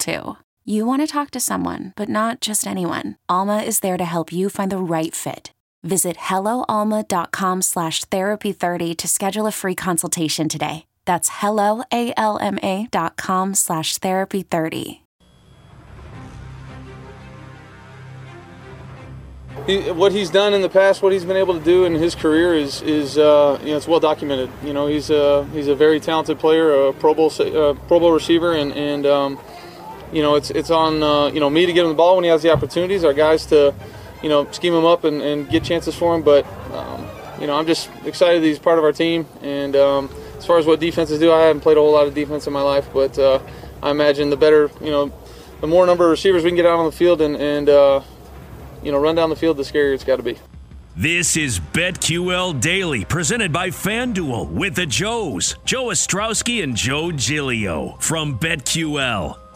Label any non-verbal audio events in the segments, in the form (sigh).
too. You want to talk to someone, but not just anyone. Alma is there to help you find the right fit. Visit helloalma.com slash therapy30 to schedule a free consultation today. That's helloalma.com slash therapy30. He, what he's done in the past, what he's been able to do in his career is, is uh, you know, it's well documented. You know, he's a, he's a very talented player, a Pro Bowl, uh, Pro Bowl receiver, and, and um, you know, it's it's on uh, you know me to get him the ball when he has the opportunities. Our guys to, you know, scheme him up and, and get chances for him. But um, you know, I'm just excited he's part of our team. And um, as far as what defenses do, I haven't played a whole lot of defense in my life, but uh, I imagine the better, you know, the more number of receivers we can get out on the field and and uh, you know run down the field, the scarier it's got to be. This is BetQL Daily, presented by FanDuel with the Joes, Joe Ostrowski and Joe Giglio from BetQL.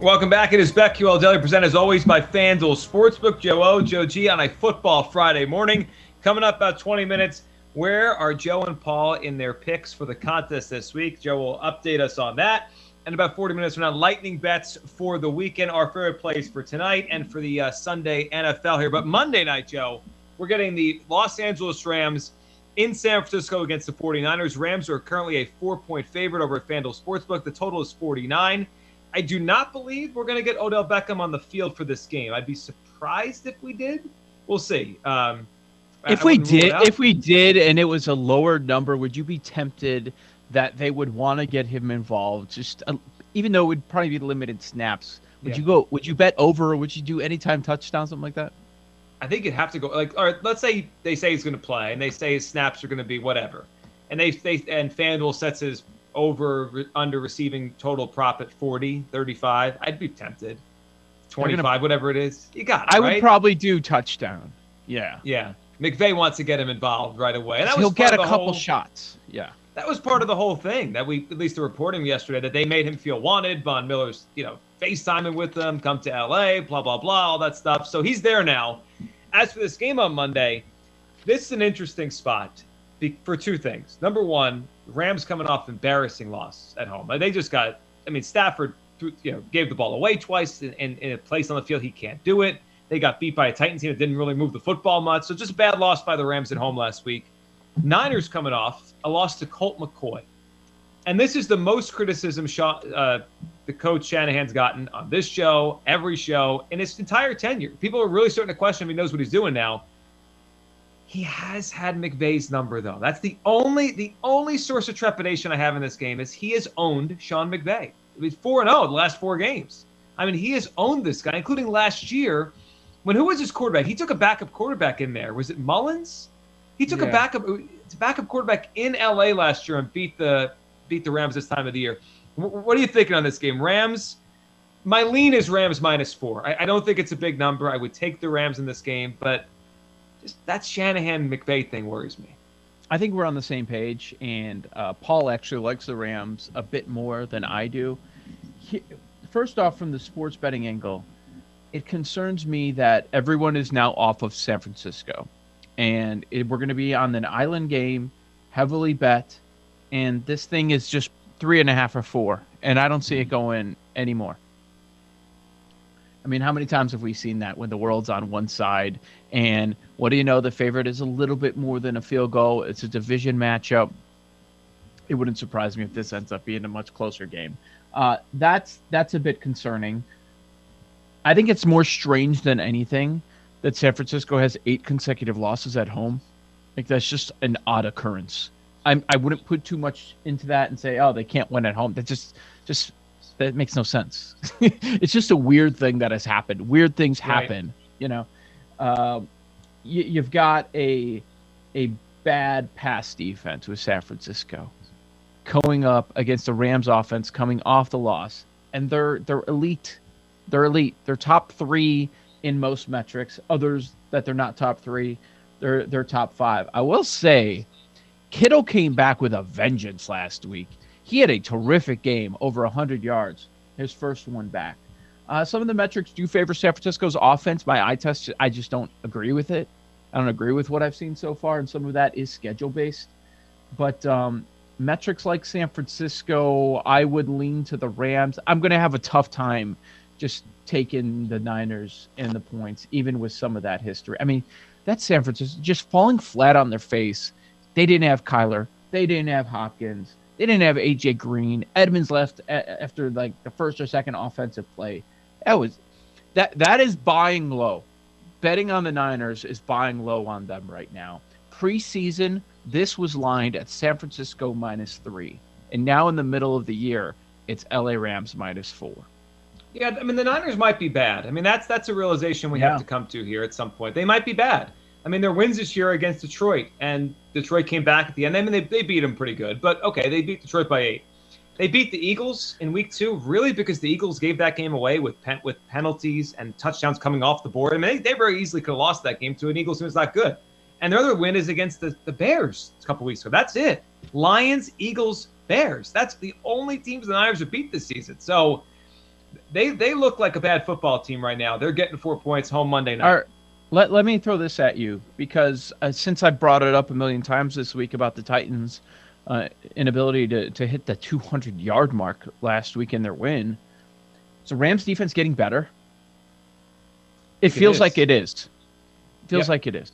Welcome back. It is BetQL Daily, presented as always by FanDuel Sportsbook. Joe O, Joe G on a football Friday morning. Coming up about 20 minutes. Where are Joe and Paul in their picks for the contest this week? Joe will update us on that. And about 40 minutes from now, lightning bets for the weekend, our favorite plays for tonight and for the uh, Sunday NFL here. But Monday night, Joe, we're getting the Los Angeles Rams in San Francisco against the 49ers. Rams are currently a four point favorite over at FanDuel Sportsbook. The total is 49. I do not believe we're going to get Odell Beckham on the field for this game. I'd be surprised if we did. We'll see. Um, if we did, if we did, and it was a lower number, would you be tempted that they would want to get him involved? Just uh, even though it would probably be limited snaps, would yeah. you go? Would you bet over? Or would you do anytime touchdown, something like that? I think you'd have to go. Like, all right, let's say they say he's going to play, and they say his snaps are going to be whatever, and they they and FanDuel sets his over under receiving total profit 40, 35, I'd be tempted. 25, gonna, whatever it is. You got it, I right? would probably do touchdown. Yeah. Yeah. McVay wants to get him involved right away. And that he'll get a couple whole, shots. Yeah. That was part of the whole thing that we, at least the reporting yesterday, that they made him feel wanted. Von Miller's, you know, FaceTiming with them, come to LA, blah, blah, blah, all that stuff. So he's there now. As for this game on Monday, this is an interesting spot for two things. Number one, Rams coming off embarrassing loss at home. They just got, I mean, Stafford, you know, gave the ball away twice in, in, in, a place on the field he can't do it. They got beat by a Titans team that didn't really move the football much. So just a bad loss by the Rams at home last week. Niners coming off a loss to Colt McCoy. And this is the most criticism shot, uh, the coach Shanahan's gotten on this show, every show, in his entire tenure. People are really starting to question if he knows what he's doing now. He has had McVay's number though. That's the only the only source of trepidation I have in this game is he has owned Sean McVay. He's four and zero oh the last four games. I mean, he has owned this guy, including last year when who was his quarterback? He took a backup quarterback in there. Was it Mullens? He took yeah. a backup backup quarterback in LA last year and beat the beat the Rams this time of the year. What are you thinking on this game? Rams. My lean is Rams minus four. I, I don't think it's a big number. I would take the Rams in this game, but that Shanahan McVay thing worries me. I think we're on the same page, and uh, Paul actually likes the Rams a bit more than I do. He, first off, from the sports betting angle, it concerns me that everyone is now off of San Francisco, and it, we're going to be on an island game, heavily bet, and this thing is just three and a half or four, and I don't see it going anymore. I mean, how many times have we seen that when the world's on one side and what do you know? The favorite is a little bit more than a field goal. It's a division matchup. It wouldn't surprise me if this ends up being a much closer game. Uh, that's that's a bit concerning. I think it's more strange than anything that San Francisco has eight consecutive losses at home. Like that's just an odd occurrence. I'm, I wouldn't put too much into that and say, oh, they can't win at home. That just just that makes no sense. (laughs) it's just a weird thing that has happened. Weird things happen, right. you know. Um, you, you've got a a bad pass defense with San Francisco going up against the Rams offense coming off the loss, and they're they're elite. They're elite. They're top three in most metrics. Others that they're not top three, they're they're top five. I will say, Kittle came back with a vengeance last week. He had a terrific game, over 100 yards, his first one back. Uh, some of the metrics do favor San Francisco's offense. My eye test, I just don't agree with it. I don't agree with what I've seen so far, and some of that is schedule based. But um, metrics like San Francisco, I would lean to the Rams. I'm going to have a tough time just taking the Niners and the points, even with some of that history. I mean, that's San Francisco just falling flat on their face. They didn't have Kyler. They didn't have Hopkins. They didn't have AJ Green. Edmonds left after like the first or second offensive play. That was that that is buying low. Betting on the Niners is buying low on them right now. Preseason, this was lined at San Francisco minus three, and now in the middle of the year, it's LA Rams minus four. Yeah, I mean the Niners might be bad. I mean that's that's a realization we yeah. have to come to here at some point. They might be bad. I mean, their wins this year against Detroit, and Detroit came back at the end. I mean, they, they beat them pretty good, but okay, they beat Detroit by eight. They beat the Eagles in week two, really because the Eagles gave that game away with pen, with penalties and touchdowns coming off the board. I mean, they, they very easily could have lost that game to an Eagles who was not good. And their other win is against the, the Bears a couple weeks ago. That's it. Lions, Eagles, Bears. That's the only teams the Niners have beat this season. So they they look like a bad football team right now. They're getting four points home Monday night. Let, let me throw this at you because uh, since I brought it up a million times this week about the Titans' uh, inability to, to hit the 200 yard mark last week in their win, so Rams defense getting better. It feels it like it is. It feels yep. like it is.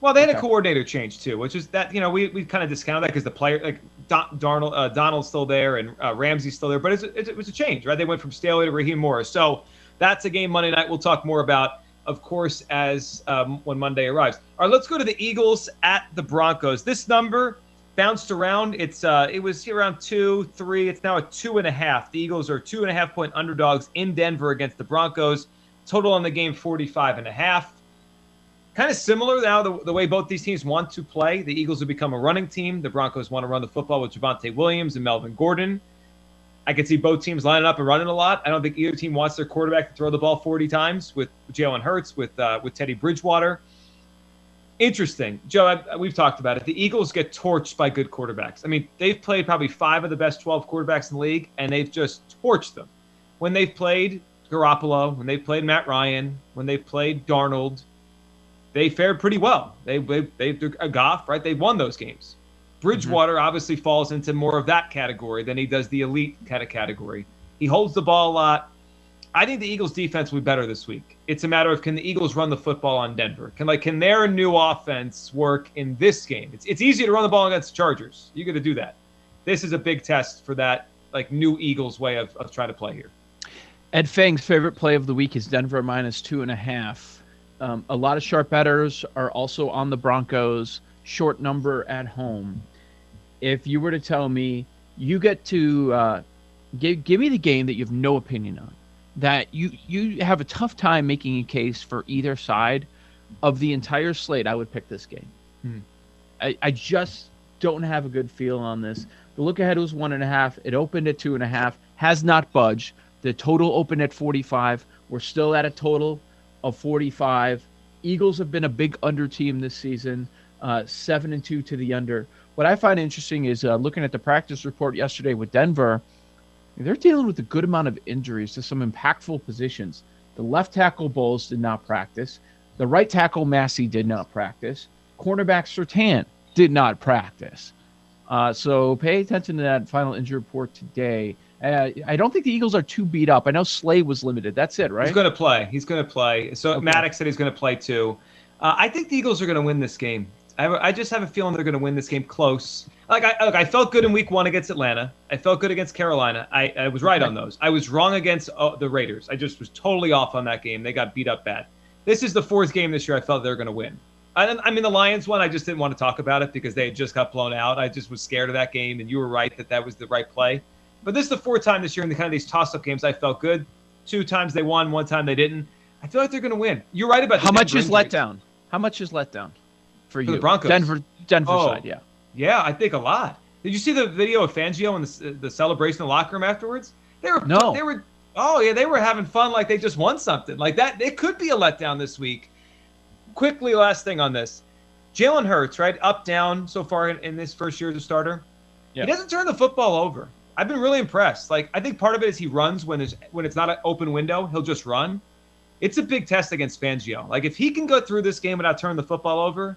Well, they had okay. a coordinator change too, which is that you know we, we kind of discounted that because the player like Don, Darnold uh, Donald's still there and uh, Ramsey's still there, but it's, it's, it was a change, right? They went from Staley to Raheem Morris, so that's a game Monday night. We'll talk more about of course, as um, when Monday arrives. All right, let's go to the Eagles at the Broncos. This number bounced around. It's uh, it was around two, three. It's now a two and a half. The Eagles are two and a half point underdogs in Denver against the Broncos. Total on the game 45 and a half. Kind of similar now the, the way both these teams want to play. The Eagles have become a running team. The Broncos want to run the football with Javonte Williams and Melvin Gordon. I could see both teams lining up and running a lot. I don't think either team wants their quarterback to throw the ball 40 times with Jalen Hurts, with uh, with Teddy Bridgewater. Interesting, Joe. I, we've talked about it. The Eagles get torched by good quarterbacks. I mean, they've played probably five of the best 12 quarterbacks in the league, and they've just torched them. When they've played Garoppolo, when they've played Matt Ryan, when they've played Darnold, they fared pretty well. They they they a Goff, right? They won those games. Bridgewater mm-hmm. obviously falls into more of that category than he does the elite kind of category. He holds the ball a lot. I think the Eagles defense will be better this week. It's a matter of can the Eagles run the football on Denver? Can like can their new offense work in this game? It's it's easy to run the ball against the Chargers. You got to do that. This is a big test for that like new Eagles way of, of trying to play here. Ed Feng's favorite play of the week is Denver minus two and a half. Um, a lot of sharp betters are also on the Broncos short number at home if you were to tell me you get to uh, give give me the game that you have no opinion on, that you you have a tough time making a case for either side of the entire slate, I would pick this game. Hmm. I, I just don't have a good feel on this. The look ahead was one and a half. It opened at two and a half. Has not budged. The total opened at 45. We're still at a total of 45. Eagles have been a big under team this season, uh, seven and two to the under what I find interesting is uh, looking at the practice report yesterday with Denver. They're dealing with a good amount of injuries to some impactful positions. The left tackle Bolles did not practice. The right tackle Massie did not practice. Cornerback Surtain did not practice. Uh, so pay attention to that final injury report today. Uh, I don't think the Eagles are too beat up. I know Slay was limited. That's it, right? He's going to play. He's going to play. So okay. Maddox said he's going to play too. Uh, I think the Eagles are going to win this game. I, I just have a feeling they're going to win this game close. Like I look, I felt good in Week One against Atlanta. I felt good against Carolina. I, I was right on those. I was wrong against uh, the Raiders. I just was totally off on that game. They got beat up bad. This is the fourth game this year. I felt they were going to win. I, I mean, the Lions one, I just didn't want to talk about it because they had just got blown out. I just was scared of that game, and you were right that that was the right play. But this is the fourth time this year in the kind of these toss-up games I felt good. Two times they won, one time they didn't. I feel like they're going to win. You're right about how much is injuries. letdown? How much is letdown for, you? the Broncos? Denver, Denver Oh. side, yeah. Yeah, I think a lot. Did you see the video of Fangio and the, the celebration in the locker room afterwards? They were No. They were. Oh yeah, they were having fun like they just won something. Like that, it could be a letdown this week. Quickly, last thing on this, Jalen Hurts, right, up down so far in, in this first year as a starter. Yeah. He doesn't turn the football over. I've been really impressed. Like I think part of it is he runs when there's when it's not an open window, he'll just run. It's a big test against Fangio. Like if he can go through this game without turning the football over,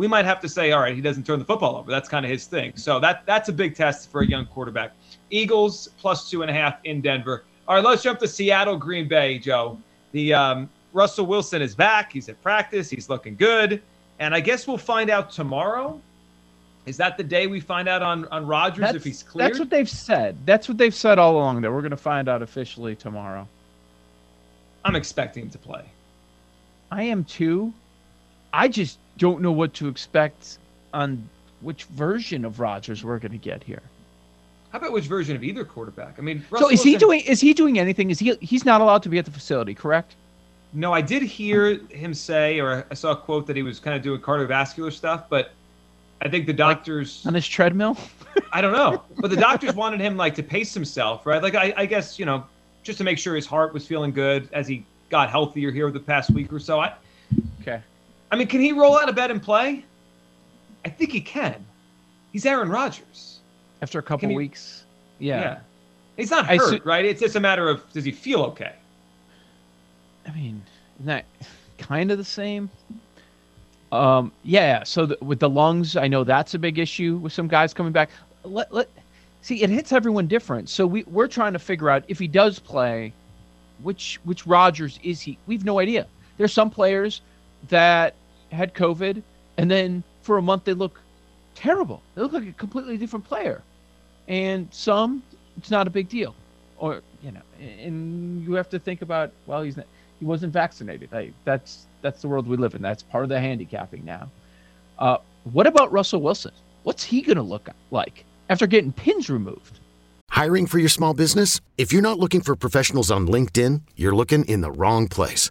we might have to say, all right, he doesn't turn the football over. That's kind of his thing. So that that's a big test for a young quarterback. Eagles plus two and a half in Denver. All right, let's jump to Seattle, Green Bay, Joe. The um, Russell Wilson is back. He's at practice. He's looking good. And I guess we'll find out tomorrow. Is that the day we find out on on Rodgers That's, if he's cleared? that's what they've said. That's what they've said all along. That we're going to find out officially tomorrow. I'm expecting him to play. I am too. I just don't know what to expect on which version of Rodgers we're going to get here. How about which version of either quarterback? I mean, so Russell is he Wilson- doing? Is he doing anything? Is he? He's not allowed to be at the facility, correct? No, I did hear him say, or I saw a quote that he was kind of doing cardiovascular stuff, but I think the doctors, On his treadmill? (laughs) I don't know, but the (laughs) doctors wanted him like to pace himself, right? Like I, I guess you know, just to make sure his heart was feeling good as he got healthier here the past week or so. I, Okay. I mean, can he roll out of bed and play? I think he can. He's Aaron Rodgers. After a couple he- weeks. Yeah. He's not hurt, see- right? It's just a matter of does he feel okay? I mean, isn't that kind of the same? Um, yeah. So the, with the lungs, I know that's a big issue with some guys coming back. Let let see it hits everyone different. So we we're trying to figure out if he does play, which which Rodgers is he? We've no idea. There's some players that had COVID and then for a month they look terrible. They look like a completely different player, and some it's not a big deal, or you know, and you have to think about well he's not he wasn't vaccinated. Hey, that's that's the world we live in. That's part of the handicapping now. Uh, what about Russell Wilson? What's he going to look like after getting pins removed? Hiring for your small business? If you're not looking for professionals on LinkedIn, you're looking in the wrong place.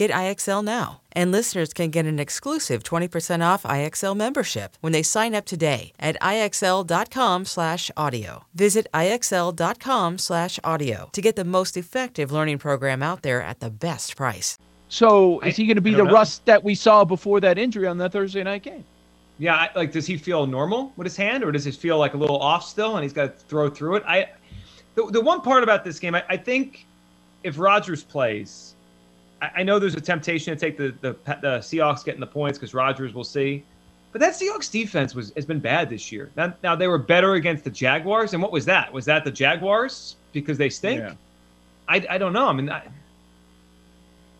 Get IXL now. And listeners can get an exclusive 20% off IXL membership when they sign up today at IXL.com slash audio. Visit IXL.com slash audio to get the most effective learning program out there at the best price. So is he going to be the don't know. Russ that we saw before that injury on that Thursday night game? Yeah, like does he feel normal with his hand, or does it feel like a little off still, and he's got to throw through it? I, the, the one part about this game, I, I think, if Rodgers plays, I, I know there's a temptation to take the the, the Seahawks getting the points because Rodgers will see, but that Seahawks defense was has been bad this year. Now, now they were better against the Jaguars, and what was that? Was that the Jaguars because they stink? Yeah. I, I don't know. I mean, I,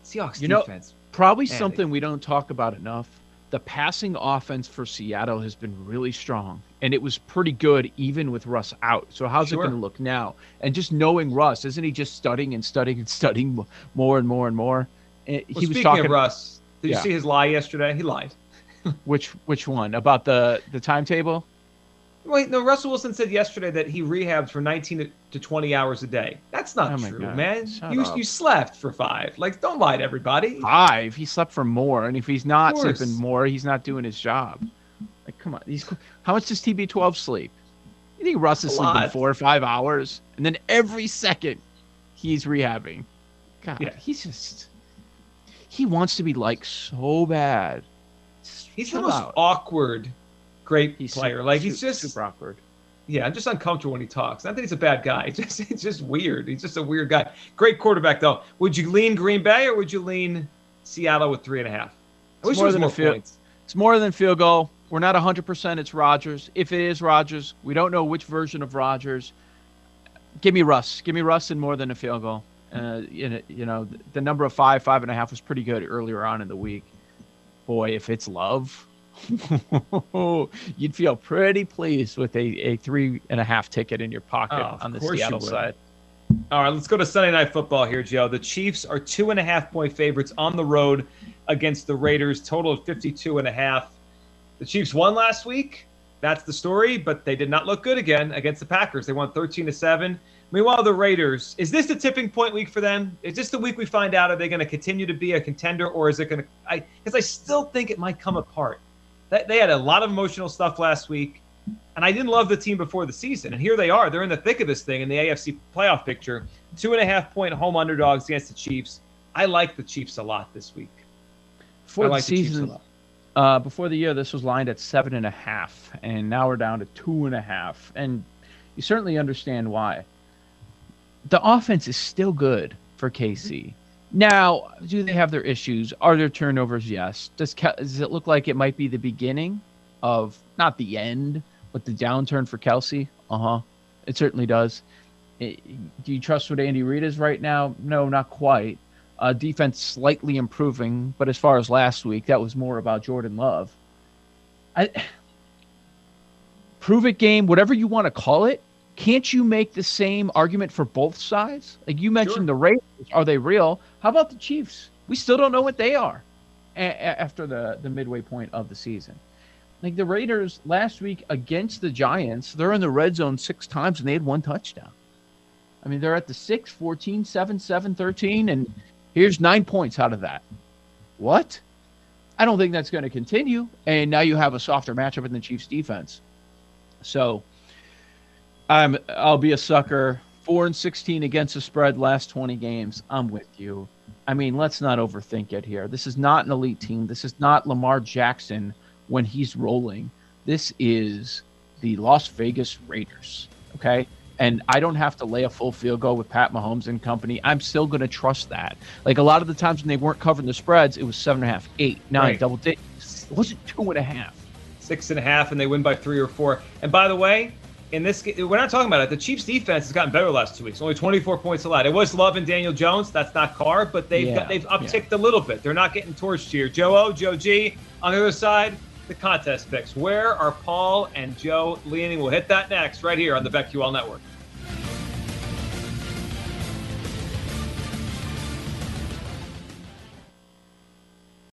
Seahawks You know- defense. Probably Man, something we don't talk about enough. The passing offense for Seattle has been really strong, and it was pretty good even with Russ out. So how's Sure. it going to look now? And just knowing Russ, isn't he just studying and studying and (laughs) studying more and more and more? Eh, Well, he was speaking talking of Russ, did Yeah. you see his lie yesterday? He lied. (laughs) which which one about the the timetable? Wait, no. Russell Wilson said yesterday that he rehabs for 19 to 20 hours a day. That's not Oh true, God, man. shut You up. you slept for five. Like, don't lie to everybody. Five. He slept for more, and if he's not sleeping more, he's not doing his job. Like, come on. He's how much does TB12 sleep? You think Russ is sleeping four or five hours, and then every second he's rehabbing. God, Yeah. he's just he wants to be like so bad. He's chill the most out. awkward, great He's player. su- like he's su- just super awkward. Yeah, I'm just uncomfortable when he talks. Not that he's a bad guy. (laughs) It's just it's just weird. He's just a weird guy. Great quarterback though. Would you lean Green Bay or would you lean Seattle with three and a half? I wish more there was than a more field- points. It's more than field goal. We're not 100%. It's Rodgers. If it is Rodgers, we don't know which version of Rodgers. Give me Russ. Give me Russ and more than a field goal. Uh, you know, the number of five, five and a half was pretty good earlier on in the week. Boy, if it's love, (laughs) you'd feel pretty pleased with a, a three and a half ticket in your pocket Oh, on the Seattle side. All right, let's go to Sunday Night Football here, Joe. The Chiefs are two and a half point favorites on the road against the Raiders, total of 52 and a half. The Chiefs won last week. That's the story, but they did not look good again against the Packers. They won 13 to 7. Meanwhile, the Raiders, is this the tipping point week for them? Is this the week we find out are they going to continue to be a contender or is it going to I because I still think it might come apart. They, they had a lot of emotional stuff last week. And I didn't love the team before the season. And here they are. They're in the thick of this thing in the AFC playoff picture. Two and a half point home underdogs against the Chiefs. I like the Chiefs a lot this week. Before I like the season, lot. uh, before the year, this was lined at seven and a half, and now we're down to two and a half. And you certainly understand why. The offense is still good for KC. Now, do they have their issues? Are there turnovers? Yes. Does does it look like it might be the beginning of not the end, but the downturn for Kelce? Uh huh. It certainly does. Eh, do you trust what Andy Reid is right now? No, not quite. Uh, defense slightly improving, but as far as last week, that was more about Jordan Love. I (sighs) prove it game, whatever you want to call it. Can't you make the same argument for both sides? Like you mentioned, Sure. the Raiders are they real? How about the Chiefs? We still don't know what they are a- a- after the the midway point of the season. Like the Raiders last week against the Giants, they're in the red zone six times and they had one touchdown. I mean, they're at the 6, 14, 7, 7, 13, and here's nine points out of that. What? I don't think that's going to continue. And now you have a softer matchup in the Chiefs defense. So I'm I'll be a sucker. Four and sixteen against the spread last twenty games. I'm with you. I mean, let's not overthink it here. This is not an elite team. This is not Lamar Jackson when he's rolling. This is the Las Vegas Raiders. Okay. And I don't have to lay a full field goal with Pat Mahomes and company. I'm still going to trust that. Like a lot of the times when they weren't covering the spreads, it was seven and a half, eight, nine, Right. double digits. It wasn't two and a half. Six and a half, and they win by three or four. And by the way, in this, we're not talking about it. The Chiefs' defense has gotten better the last two weeks. Only 24 points allowed. It was Love and Daniel Jones. That's not Carr, but they've Yeah, got, they've yeah. upticked a little bit. They're not getting torched here. Joe O, Joe G. On the other side, the contest picks. Where are Paul and Joe leaning? We'll hit that next, right here on the BetQL Network.